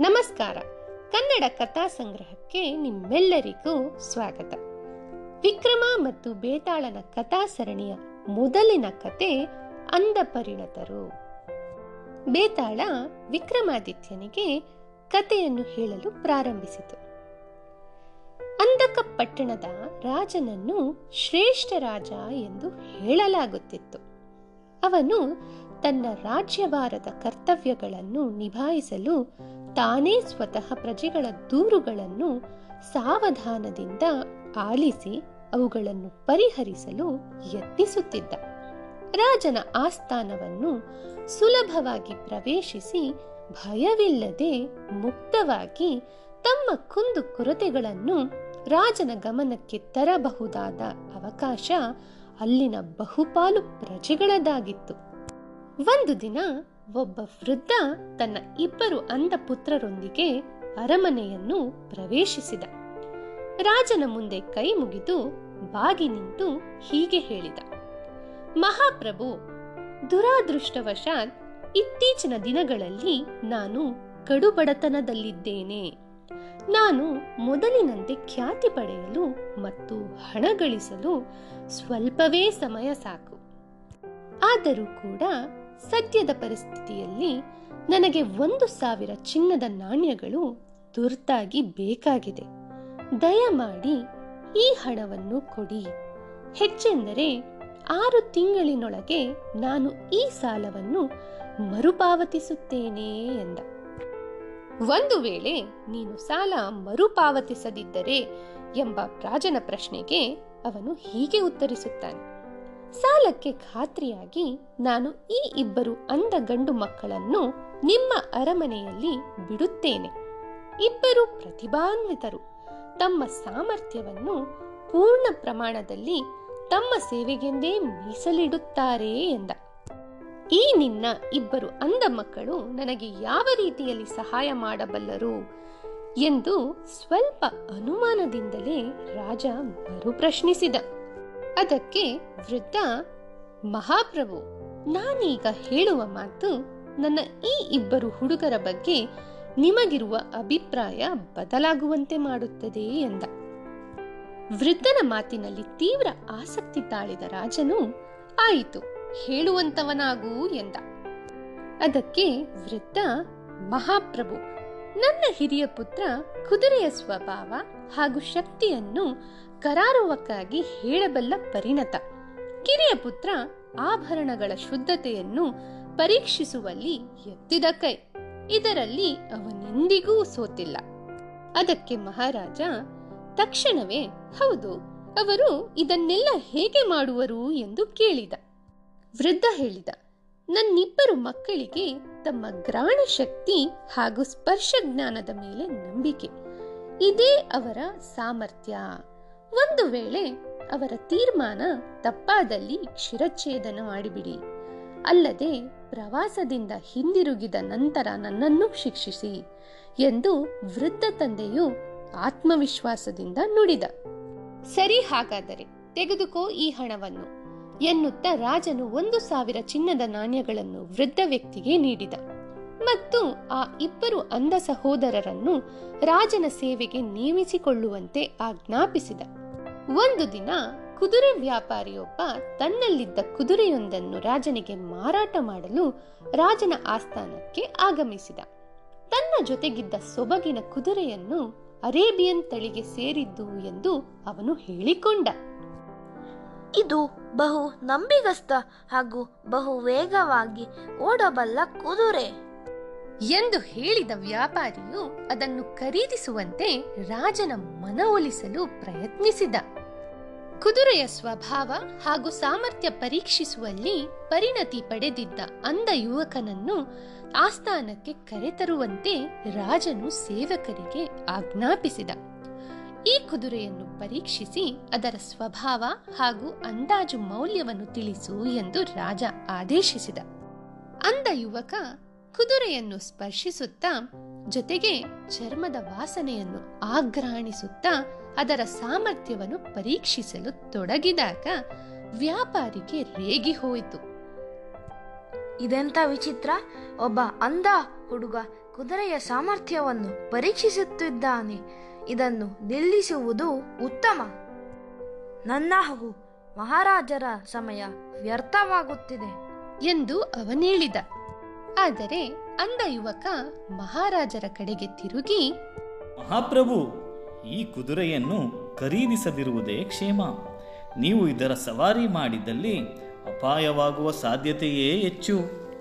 ನಮಸ್ಕಾರ. ಕನ್ನಡ ಕಥಾ ಸಂಗ್ರಹಕ್ಕೆ ನಿಮ್ಮೆಲ್ಲರಿಗೂ ಸ್ವಾಗತ. ವಿಕ್ರಮ ಮತ್ತು ಬೇತಾಳನ ಕಥಾ ಸರಣಿಯ ಮೊದಲಿನ ಕತೆ ಅಂದ ಪರಿಣತರು ಬೇತಾಳ ವಿಕ್ರಮಾದಿತ್ಯನಿಗೆ ಕಥೆಯನ್ನು ಹೇಳಲು ಪ್ರಾರಂಭಿಸಿತು. ಅಂಧಕ ಪಟ್ಟಣದ ರಾಜನನ್ನು ಶ್ರೇಷ್ಠ ರಾಜ ಎಂದು ಹೇಳಲಾಗುತ್ತಿತ್ತು. ಅವನು ತನ್ನ ರಾಜ್ಯಭಾರದ ಕರ್ತವ್ಯಗಳನ್ನು ನಿಭಾಯಿಸಲು ತಾನೇ ಸ್ವತಃ ಪ್ರಜೆಗಳ ದೂರುಗಳನ್ನು ಸಾವಧಾನದಿಂದ ಆಲಿಸಿ ಅವುಗಳನ್ನು ಪರಿಹರಿಸಲು ಯತ್ನಿಸುತ್ತಿದ್ದ. ರಾಜನ ಆಸ್ಥಾನವನ್ನು ಸುಲಭವಾಗಿ ಪ್ರವೇಶಿಸಿ ಭಯವಿಲ್ಲದೆ ಮುಕ್ತವಾಗಿ ತಮ್ಮ ಕುಂದು ಕೊರತೆಗಳನ್ನು ರಾಜನ ಗಮನಕ್ಕೆ ತರಬಹುದಾದ ಅವಕಾಶ ಅಲ್ಲಿನ ಬಹುಪಾಲು ಪ್ರಜೆಗಳದಾಗಿತ್ತು ಒಂದು ದಿನ ಒಬ್ಬ ವೃದ್ಧ ತನ್ನ ಇಬ್ಬರು ಅಂಧ ಪುತ್ರರೊಂದಿಗೆ ಅರಮನೆಯನ್ನು ಪ್ರವೇಶಿಸಿದ. ರಾಜನ ಮುಂದೆ ಕೈ ಮುಗಿದು ಬಾಗಿ ನಿಂತು ಹೀಗೆ ಹೇಳಿದ. ಮಹಾಪ್ರಭು, ದುರಾದೃಷ್ಟವಶಾತ್ ಇತ್ತೀಚಿನ ದಿನಗಳಲ್ಲಿ ನಾನು ಕಡುಬಡತನದಲ್ಲಿದ್ದೇನೆ. ನಾನು ಮೊದಲಿನಂತೆ ಖ್ಯಾತಿ ಪಡೆಯಲು ಮತ್ತು ಹಣ ಗಳಿಸಲು ಸ್ವಲ್ಪವೇ ಸಮಯ ಸಾಕು. ಆದರೂ ಕೂಡ ಸದ್ಯದ ಪರಿಸ್ಥಿತಿಯಲ್ಲಿ ನನಗೆ ಒಂದು ಸಾವಿರ ಚಿನ್ನದ ನಾಣ್ಯಗಳು ತುರ್ತಾಗಿ ಬೇಕಾಗಿದೆ. ದಯಮಾಡಿ ಈ ಹಣವನ್ನು ಕೊಡಿ. ಹೆಚ್ಚೆಂದರೆ ಆರು ತಿಂಗಳಿನೊಳಗೆ ನಾನು ಈ ಸಾಲವನ್ನು ಮರುಪಾವತಿಸುತ್ತೇನೆ ಎಂದ. ಒಂದು ವೇಳೆ ನೀನು ಸಾಲ ಮರುಪಾವತಿಸದಿದ್ದರೆ ಎಂಬ ರಾಜನ ಪ್ರಶ್ನೆಗೆ ಅವನು ಹೀಗೆ ಉತ್ತರಿಸುತ್ತಾನೆ. ಸಾಲಕ್ಕೆ ಖಾತ್ರಿಯಾಗಿ ನಾನು ಈ ಇಬ್ಬರು ಅಂದ ಗಂಡು ಮಕ್ಕಳನ್ನು ನಿಮ್ಮ ಅರಮನೆಯಲ್ಲಿ ಬಿಡುತ್ತೇನೆ. ಇಬ್ಬರು ಪ್ರತಿಭಾನ್ವಿತರು. ತಮ್ಮ ಸಾಮರ್ಥ್ಯವನ್ನು ಪೂರ್ಣ ಪ್ರಮಾಣದಲ್ಲಿ ತಮ್ಮ ಸೇವೆಗೆಂದೇ ಮೀಸಲಿಡುತ್ತಾರೆ ಎಂದ. ಈ ನಿನ್ನ ಇಬ್ಬರು ಅಂದ ಮಕ್ಕಳು ನನಗೆ ಯಾವ ರೀತಿಯಲ್ಲಿ ಸಹಾಯ ಮಾಡಬಲ್ಲರು ಎಂದು ಸ್ವಲ್ಪ ಅನುಮಾನದಿಂದಲೇ ರಾಜ ಮರು ಪ್ರಶ್ನಿಸಿದ ಅದಕ್ಕೆ ವೃದ್ಧ, ಮಹಾಪ್ರಭು, ನಾನೀಗ ಹೇಳುವ ಮಾತು ನನ್ನ ಈ ಇಬ್ಬರು ಹುಡುಗರ ಬಗ್ಗೆ ನಿಮಗಿರುವ ಅಭಿಪ್ರಾಯ ಬದಲಾಗುವಂತೆ ಮಾಡುತ್ತದೆ ಎಂದ. ವೃದ್ಧನ ಮಾತಿನಲ್ಲಿ ತೀವ್ರ ಆಸಕ್ತಿ ತಾಳಿದ ರಾಜನು, ಆಯಿತು, ಹೇಳುವಂತವನಾಗೂ ಎಂದ. ಅದಕ್ಕೆ ವೃದ್ಧ, ಮಹಾಪ್ರಭು, ನನ್ನ ಹಿರಿಯ ಪುತ್ರ ಕುದುರೆಯ ಸ್ವಭಾವ ಹಾಗೂ ಶಕ್ತಿಯನ್ನು ಕರಾರುವಕ್ಕಾಗಿ ಹೇಳಬಲ್ಲ ಪರಿಣತ. ಕಿರಿಯ ಪುತ್ರ ಆಭರಣಗಳ ಶುದ್ಧತೆಯನ್ನು ಪರೀಕ್ಷಿಸುವಲ್ಲಿ ಎತ್ತಿದ ಕೈ. ಇದರಲ್ಲಿ ಅವನೆಂದಿಗೂ ಸೋತಿಲ್ಲ. ಅದಕ್ಕೆ ಮಹಾರಾಜ, ತಕ್ಷಣವೇ, ಹೌದು, ಅವರು ಇದನ್ನೆಲ್ಲ ಹೇಗೆ ಮಾಡುವರು ಎಂದು ಕೇಳಿದ. ವೃದ್ಧ ಹೇಳಿದ, ನನ್ನಿಬ್ಬರು ಮಕ್ಕಳಿಗೆ ತಮ್ಮ ಗ್ರಾಣ ಶಕ್ತಿ ಹಾಗೂ ಸ್ಪರ್ಶ ಜ್ಞಾನದ ಮೇಲೆ ನಂಬಿಕೆ. ಇದೇ ಅವರ ಸಾಮರ್ಥ್ಯ. ಒಂದು ವೇಳೆ ಅವರ ತೀರ್ಮಾನ ತಪ್ಪಾದಲ್ಲಿ ಶಿರಚ್ಛೇದನ ಮಾಡಿಬಿಡಿ. ಅಲ್ಲದೆ ಪ್ರವಾಸದಿಂದ ಹಿಂದಿರುಗಿದ ನಂತರ ನನ್ನನ್ನು ಶಿಕ್ಷಿಸಿ ಎಂದು ವೃದ್ಧ ತಂದೆಯು ಆತ್ಮವಿಶ್ವಾಸದಿಂದ ನುಡಿದ. ಸರಿ ಹಾಗಾದರೆ ತೆಗೆದುಕೋ ಈ ಹಣವನ್ನು ಎನ್ನುತ್ತಾ ರಾಜನು ಒಂದು ಸಾವಿರ ಚಿನ್ನದ ನಾಣ್ಯಗಳನ್ನು ವೃದ್ಧ ವ್ಯಕ್ತಿಗೆ ನೀಡಿದ. ಮತ್ತು ಆ ಇಬ್ಬರು ಅಂಧ ಸಹೋದರರನ್ನು ರಾಜನ ಸೇವೆಗೆ ನೇಮಿಸಿಕೊಳ್ಳುವಂತೆ ಆಜ್ಞಾಪಿಸಿದ. ಒಂದು ದಿನ ಕುದುರೆ ವ್ಯಾಪಾರಿಯೊಬ್ಬ ತನ್ನಲ್ಲಿದ್ದ ಕುದುರೆಯೊಂದನ್ನು ರಾಜನಿಗೆ ಮಾರಾಟ ಮಾಡಲು ರಾಜನ ಆಸ್ಥಾನಕ್ಕೆ ಆಗಮಿಸಿದ. ತನ್ನ ಜೊತೆಗಿದ್ದ ಸೊಬಗಿನ ಕುದುರೆಯನ್ನು ಅರೇಬಿಯನ್ ತಳಿಗೆ ಸೇರಿದ್ದು ಎಂದು ಅವನು ಹೇಳಿಕೊಂಡ. ಇದು ಬಹು ನಂಬಿಗಸ್ತ ಹಾಗೂ ಬಹು ವೇಗವಾಗಿ ಓಡಬಲ್ಲ ಕುದುರೆ. ಎಂದು ಹೇಳಿದ ವ್ಯಾಪಾರಿಯು ಅದನ್ನು ಖರೀದಿಸುವಂತೆ ರಾಜನ ಮನವೊಲಿಸಲು ಪ್ರಯತ್ನಿಸಿದ. ಕುದುರೆಯ ಸ್ವಭಾವ ಹಾಗೂ ಸಾಮರ್ಥ್ಯ ಪರೀಕ್ಷಿಸುವಲ್ಲಿ ಪರಿಣತಿ ಪಡೆದಿದ್ದ ಅಂಧ ಯುವಕನನ್ನು ಆಸ್ಥಾನಕ್ಕೆ ಕರೆತರುವಂತೆ ರಾಜನು ಸೇವಕರಿಗೆ ಆಜ್ಞಾಪಿಸಿದ. ಈ ಕುದುರೆಯನ್ನು ಪರೀಕ್ಷಿಸಿ ಅದರ ಸ್ವಭಾವ ಹಾಗೂ ಅಂದಾಜು ಮೌಲ್ಯವನ್ನು ತಿಳಿಸು ಎಂದು ರಾಜ ಆದೇಶಿಸಿದ. ಅಂಧ ಯುವಕ ಕುದುರೆಯನ್ನು ಸ್ಪರ್ಶಿಸುತ್ತಾ ಜೊತೆಗೆ ಚರ್ಮದ ವಾಸನೆಯನ್ನು ಆಗ್ರಾಣಿಸುತ್ತಾ ಅದರ ಸಾಮರ್ಥ್ಯವನ್ನು ಪರೀಕ್ಷಿಸಲು ತೊಡಗಿದಾಗ ವ್ಯಾಪಾರಿಗೆ ರೇಗಿ ಹೋಯಿತು. ಇದೆಂತ ವಿಚಿತ್ರ ಒಬ್ಬ ಅಂಧ ಹುಡುಗ ಕುದುರೆಯ ಸಾಮರ್ಥ್ಯವನ್ನು ಪರೀಕ್ಷಿಸುತ್ತಿದ್ದಾನೆ. ಇದನ್ನು ನಿಲ್ಲಿಸುವುದು ಉತ್ತಮ. ನನ್ನ ಹಾಗೂ ಮಹಾರಾಜರ ಸಮಯ ವ್ಯರ್ಥವಾಗುತ್ತಿದೆ. ಎಂದು ಅವನೇಳಿದ. ಆದರೆ ಅಂದ ಯುವಕ ಮಹಾರಾಜರ ಕಡೆಗೆ ತಿರುಗಿ ಮಹಾಪ್ರಭು ಈ ಕುದುರೆಯನ್ನು ಖರೀದಿಸದಿರುವುದೇ ಕ್ಷೇಮ. ನೀವು ಇದರ ಸವಾರಿ ಮಾಡಿದಲ್ಲಿ ಅಪಾಯವಾಗುವ ಸಾಧ್ಯತೆಯೇ ಹೆಚ್ಚು.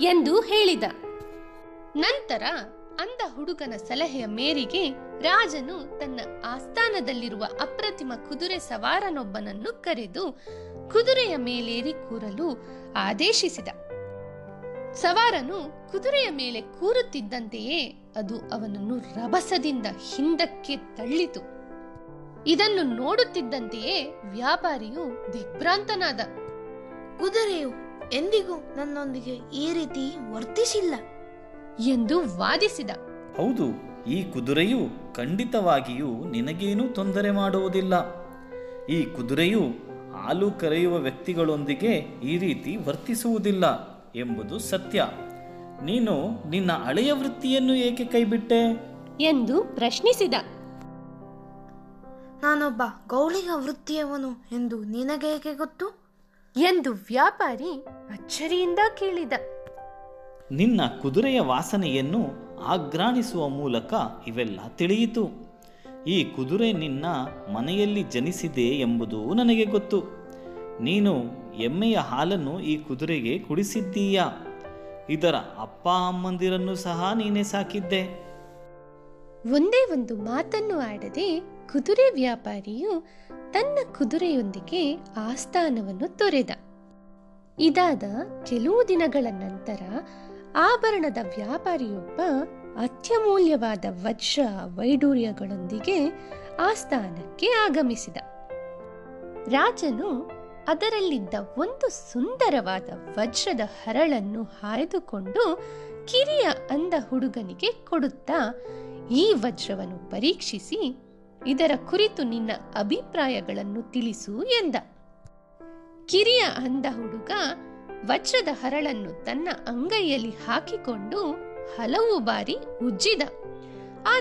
ಎಂದು ಹೇಳಿದ. ನಂತರ ಅಂದ ಹುಡುಗನ ಸಲಹೆಯ ಮೇರೆಗೆ ರಾಜನು ತನ್ನ ಆಸ್ಥಾನದಲ್ಲಿರುವ ಅಪ್ರತಿಮ ಕುದುರೆ ಸವಾರನೊಬ್ಬನನ್ನು ಕರೆದು ಕುದುರೆಯ ಮೇಲೇರಿ ಕೂರಲು ಆದೇಶಿಸಿದ. ಸವಾರನು ಕುದುರೆಯ ಮೇಲೆ ಕೂರುತ್ತಿದ್ದಂತೆಯೇ ಅದು ಅವನನ್ನು ರಭಸದಿಂದ ಹಿಂದಕ್ಕೆ ತಳ್ಳಿತು. ಇದನ್ನು ನೋಡುತ್ತಿದ್ದಂತೆಯೇ ವ್ಯಾಪಾರಿಯು ದಿಗ್ಭ್ರಾಂತನಾದ ಕುದುರೆಯು ಎಂದಿಗೂ ನನ್ನೊಂದಿಗೆ ಈ ರೀತಿ ವರ್ತಿಸಿಲ್ಲ ಎಂದು ವಾದಿಸಿದ. ಹೌದು ಈ ಕುದುರೆಯು ಖಂಡಿತವಾಗಿಯೂ ನಿನಗೇನೂ ತೊಂದರೆ ಮಾಡುವುದಿಲ್ಲ. ಈ ಕುದುರೆಯು ಹಾಲು ಕರೆಯುವ ವ್ಯಕ್ತಿಗಳೊಂದಿಗೆ ಈ ರೀತಿ ವರ್ತಿಸುವುದಿಲ್ಲ. ಎಂಬುದು ಸತ್ಯ. ನೀನು ನಿನ್ನ ಹಳೆಯ ವೃತ್ತಿಯನ್ನು ಏಕೆ ಕೈಬಿಟ್ಟೆ? ಎಂದು ಪ್ರಶ್ನಿಸಿದ. ನಾನೊಬ್ಬ ಗೌಳಿಗ ವೃತ್ತಿಯವನು ಎಂದು ನಿನಗೆ ಏಕೆ ಗೊತ್ತು? ಎಂದು ವ್ಯಾಪಾರಿ ಅಚ್ಚರಿಯಿಂದ ಕೇಳಿದ. ನಿನ್ನ ಕುದುರೆಯ ವಾಸನೆಯನ್ನು ಆಗ್ರಾಣಿಸುವ ಮೂಲಕ ಇವೆಲ್ಲ ತಿಳಿಯಿತು. ಈ ಕುದುರೆ ನಿನ್ನ ಮನೆಯಲ್ಲಿ ಜನಿಸಿದೆ ಎಂಬುದು ನನಗೆ ಗೊತ್ತು. ನೀನು ಎಮ್ಮೆಯ ಹಾಲನ್ನು ಈ ಕುದುರೆಗೆ ಕುಡಿಸಿದ್ದೀಯ? ಇದರ ಅಪ್ಪ ಅಮ್ಮಂದಿರನ್ನು ಸಹ ನೀನೇ ಸಾಕಿದ್ದೆ. ಒಂದೇ ಒಂದು ಮಾತನ್ನು ಆಡದೆ ಕುದುರೆ ವ್ಯಾಪಾರಿಯು ತನ್ನ ಕುದುರೆಯೊಂದಿಗೆ ಆಸ್ಥಾನವನ್ನು ತೊರೆದ. ಇದಾದ ಕೆಲವು ದಿನಗಳ ನಂತರ ಆಭರಣದ ವ್ಯಾಪಾರಿಯೊಬ್ಬ ಅತ್ಯಮೂಲ್ಯವಾದ ವಜ್ರ ವೈಡೂರ್ಯಗಳೊಂದಿಗೆ ಆಸ್ಥಾನಕ್ಕೆ ಆಗಮಿಸಿದ. ರಾಜನು ಅದರಲ್ಲಿದ್ದ ಒಂದು ಸುಂದರವಾದ ವಜ್ರದ ಹರಳನ್ನು ಹಾಯ್ದುಕೊಂಡು ಕಿರಿಯ ಅಂದ ಹುಡುಗನಿಗೆ ಕೊಡುತ್ತಾ ಈ ವಜ್ರವನ್ನು ಪರೀಕ್ಷಿಸಿ, ಇದರ ಕುರಿತು ನಿನ್ನ ಅಭಿಪ್ರಾಯಗಳನ್ನು ತಿಳಿಸು ಎಂದ. ಕಿರಿಯ ಅಂದ ಹುಡುಗ ವಜ್ರದ ಹರಳನ್ನು ತನ್ನ ಅಂಗೈಯಲ್ಲಿ ಹಾಕಿಕೊಂಡು ಹಲವು ಬಾರಿ ಉಜ್ಜಿದ. ಆ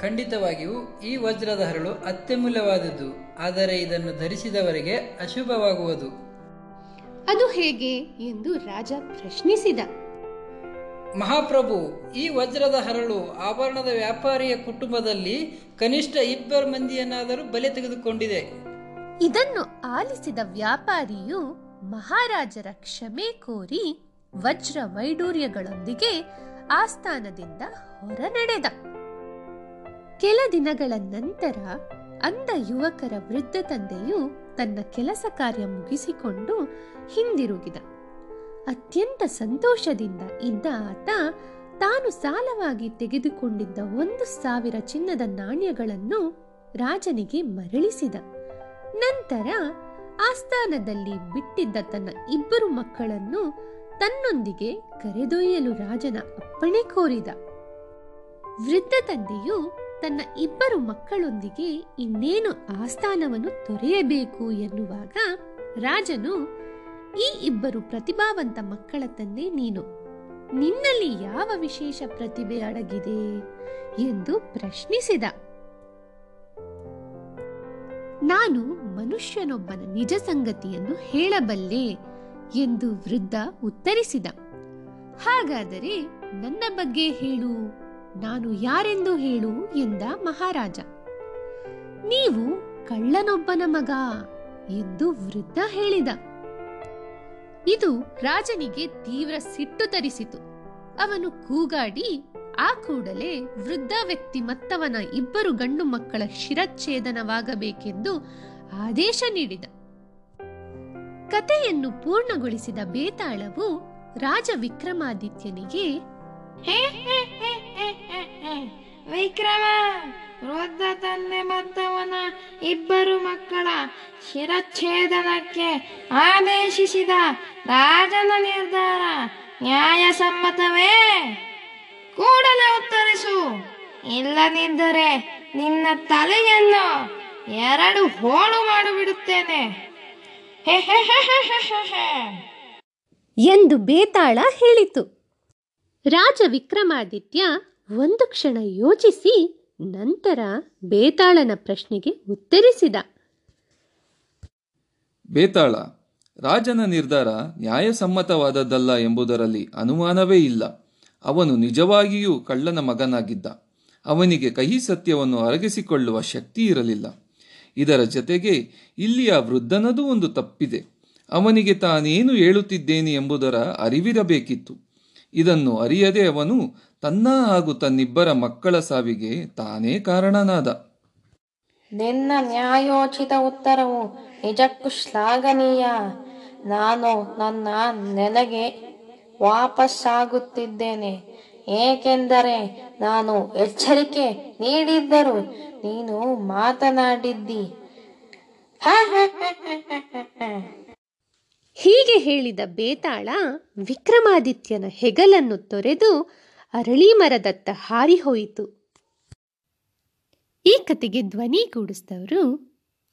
ಖಂಡಿತವಾಗಿಯೂ ಈ ವಜ್ರದ ಹರಳು ಅತ್ಯಮೂಲ್ಯವಾದದ್ದು. ಆದರೆ ಇದನ್ನು ಧರಿಸಿದವರಿಗೆ ಅಶುಭವಾಗುವುದು. ಅದು ಹೇಗೆ ಎಂದು ರಾಜ ಪ್ರಶ್ನಿಸಿದ. ಮಹಾಪ್ರಭು ಈ ವಜ್ರದ ಹರಳು ಆಭರಣದ ವ್ಯಾಪಾರಿಯ ಕುಟುಂಬದಲ್ಲಿ ಕನಿಷ್ಠ ಇಬ್ಬರು ಮಂದಿಯನ್ನಾದರೂ ಬಲೆ ತೆಗೆದುಕೊಂಡಿದೆ. ಇದನ್ನು ಆಲಿಸಿದ ವ್ಯಾಪಾರಿಯು ಮಹಾರಾಜರ ಕ್ಷಮೆ ಕೋರಿ ವಜ್ರ ವೈಡೂರ್ಯಗಳೊಂದಿಗೆ ಆಸ್ಥಾನದಿಂದ ಹೊರ ನಡೆದ ಕೆಲ ದಿನಗಳ ನಂತರ ಅಂದ ಯುವಕರ ವೃದ್ಧ ತಂದೆಯು ತನ್ನ ಕೆಲಸ ಕಾರ್ಯ ಮುಗಿಸಿಕೊಂಡು ಹಿಂದಿರುಗಿದ. ಅತ್ಯಂತ ಸಂತೋಷದಿಂದ ಇದ್ದ ಆತ ತಾನು ಸಾಲವಾಗಿ ತೆಗೆದುಕೊಂಡಿದ್ದ ಒಂದು ಸಾವಿರ ಚಿನ್ನದ ನಾಣ್ಯಗಳನ್ನು ರಾಜನಿಗೆ ಮರಳಿಸಿದ. ನಂತರ ಆಸ್ಥಾನದಲ್ಲಿ ಬಿಟ್ಟಿದ್ದ ತನ್ನ ಇಬ್ಬರು ಮಕ್ಕಳನ್ನು ತನ್ನೊಂದಿಗೆ ಕರೆದೊಯ್ಯಲು ರಾಜನ ಅಪ್ಪಣೆ ಕೋರಿದ. ವೃದ್ಧ ತಂದೆಯು ತನ್ನ ಇಬ್ಬರು ಮಕ್ಕಳೊಂದಿಗೆ ಇನ್ನೇನು ಆಸ್ಥಾನವನ್ನು ತೊರೆಯಬೇಕು ಎನ್ನುವಾಗ ರಾಜನು, ಈ ಇಬ್ಬರು ಪ್ರತಿಭಾವಂತ ಮಕ್ಕಳ ತಂದೆ ನೀನು, ನಿನ್ನಲ್ಲಿ ಯಾವ ವಿಶೇಷ ಪ್ರತಿಭೆ ಅಡಗಿದೆ? ಎಂದು ಪ್ರಶ್ನಿಸಿದ. ನಾನು ಮನುಷ್ಯನೊಬ್ಬನ ನಿಜ ಸಂಗತಿಯನ್ನು ಹೇಳಬಲ್ಲೆ? ಎಂದು ವೃದ್ಧ ಉತ್ತರಿಸಿದ. ಹಾಗಾದರೆ ನನ್ನ ಬಗ್ಗೆ ಹೇಳು. ನಾನು ಯಾರೆಂದು ಹೇಳು ಎಂದ ಮಹಾರಾಜ. ನೀವು ಕಳ್ಳನೊಬ್ಬನ ಮಗ ಎಂದು ವೃದ್ಧ ಹೇಳಿದ. ಇದು ರಾಜನಿಗೆ ತೀವ್ರ ಸಿಟ್ಟು ತರಿಸಿತು. ಅವನು ಕೂಗಾಡಿ ಆ ಕೂಡಲೇ ವೃದ್ಧ ವ್ಯಕ್ತಿ ಮತ್ತವನ ಇಬ್ಬರು ಗಂಡು ಮಕ್ಕಳ ಶಿರಚ್ಛೇದನವಾಗಬೇಕೆಂದು ಆದೇಶ ನೀಡಿದ. ಕಥೆಯನ್ನು ಪೂರ್ಣಗೊಳಿಸಿದ ಬೇತಾಳವು ರಾಜ ವಿಕ್ರಮಾದಿತ್ಯನಿಗೆ ವಿಕ್ರಮ ವೃದ್ಧ ತಂದೆ ಮತ್ತವನ ಇಬ್ಬರು ಮಕ್ಕಳ ಶಿರಚ್ಛೇದನಕ್ಕೆ ಆದೇಶಿಸಿದ ರಾಜನ ನಿರ್ಧಾರ ನ್ಯಾಯಸಮ್ಮತವೇ? ಕೂಡಲೇ ಉತ್ತರಿಸು. ಇಲ್ಲದಿದ್ದರೆ ನಿನ್ನ ತಲೆಯನ್ನು ಎರಡು ಹೋಳು ಮಾಡಿಬಿಡುತ್ತೇನೆ. ಎಂದು ಬೇತಾಳ ಹೇಳಿತು. ರಾಜ ವಿಕ್ರಮಾದಿತ್ಯ ಒಂದು ಕ್ಷಣ ಯೋಚಿಸಿ ನಂತರ ಬೇತಾಳನ ಪ್ರಶ್ನೆಗೆ ಉತ್ತರಿಸಿದ. ಬೇತಾಳ, ರಾಜನ ನಿರ್ಧಾರ ನ್ಯಾಯಸಮ್ಮತವಾದದ್ದಲ್ಲ ಎಂಬುದರಲ್ಲಿ ಅನುಮಾನವೇ ಇಲ್ಲ. ಅವನು ನಿಜವಾಗಿಯೂ ಕಳ್ಳನ ಮಗನಾಗಿದ್ದ. ಅವನಿಗೆ ಕಹಿ ಸತ್ಯವನ್ನು ಅರಗಿಸಿಕೊಳ್ಳುವ ಶಕ್ತಿ ಇರಲಿಲ್ಲ. ಇದರ ಜೊತೆಗೆ ಇಲ್ಲಿಯ ವೃದ್ಧನದೂ ಒಂದು ತಪ್ಪಿದೆ. ಅವನಿಗೆ ತಾನೇನು ಹೇಳುತ್ತಿದ್ದೇನೆ ಎಂಬುದರ ಅರಿವಿರಬೇಕಿತ್ತು. ಇದನ್ನು ಅರಿಯದೆ ಅವನು ತನ್ನ ಹಾಗೂ ತನ್ನಿಬ್ಬರ ಮಕ್ಕಳ ಸಾವಿಗೆ ತಾನೇ ಕಾರಣನಾದ. ನಿನ್ನ ನ್ಯಾಯೋಚಿತ ಉತ್ತರವು ನಿಜಕ್ಕೂ ಶ್ಲಾಘನೀಯ. ನಾನು ನನ್ನ ನೆನೆಗೆ ವಾಪಸ್ಸಾಗುತ್ತಿದ್ದೇನೆ. ಏಕೆಂದರೆ ನಾನು ಎಚ್ಚರಿಕೆ ನೀಡಿದ್ದರೂ ನೀನು ಮಾತನಾಡಿದ್ದಿ. ಹೀಗೆ ಹೇಳಿದ ಬೇತಾಳ ವಿಕ್ರಮಾದಿತ್ಯನ ಹೆಗಲನ್ನು ತೊರೆದು ಅರಳಿ ಮರದತ್ತ ಹಾರಿಹೋಯಿತು ಈ ಕತೆಗೆ ಧ್ವನಿಗೂಡಿಸಿದವರು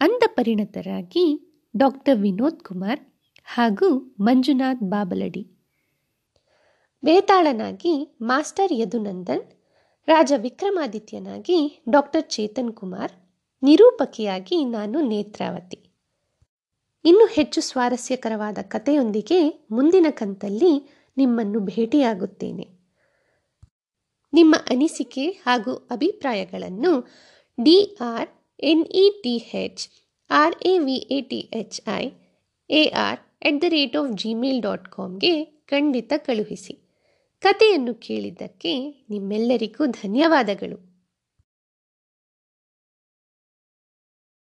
ಅಂಧ ಪರಿಣತರಾಗಿ ಡಾಕ್ಟರ್ ವಿನೋದ್ ಕುಮಾರ್ ಹಾಗೂ ಮಂಜುನಾಥ್ ಬಾಬಲಡಿ. ಬೇತಾಳನಾಗಿ ಮಾಸ್ಟರ್ ಯದುನಂದನ್, ರಾಜ ವಿಕ್ರಮಾದಿತ್ಯನಾಗಿ ಡಾಕ್ಟರ್ ಚೇತನ್ ಕುಮಾರ್, ನಿರೂಪಕಿಯಾಗಿ ನಾನು ನೇತ್ರಾವತಿ. ಇನ್ನು ಹೆಚ್ಚು ಸ್ವಾರಸ್ಯಕರವಾದ ಕಥೆಯೊಂದಿಗೆ ಮುಂದಿನ ಕಂತಲ್ಲಿ ನಿಮ್ಮನ್ನು ಭೇಟಿಯಾಗುತ್ತೇನೆ. ನಿಮ್ಮ ಅನಿಸಿಕೆ ಹಾಗೂ ಅಭಿಪ್ರಾಯಗಳನ್ನು D R N E T H R A V A T H I A R at the rate of Gmail dot ಕಾಮ್ಗೆ ಖಂಡಿತ ಕಳುಹಿಸಿ. ಕಥೆಯನ್ನು ಕೇಳಿದ್ದಕ್ಕೆ ನಿಮ್ಮೆಲ್ಲರಿಗೂ ಧನ್ಯವಾದಗಳು.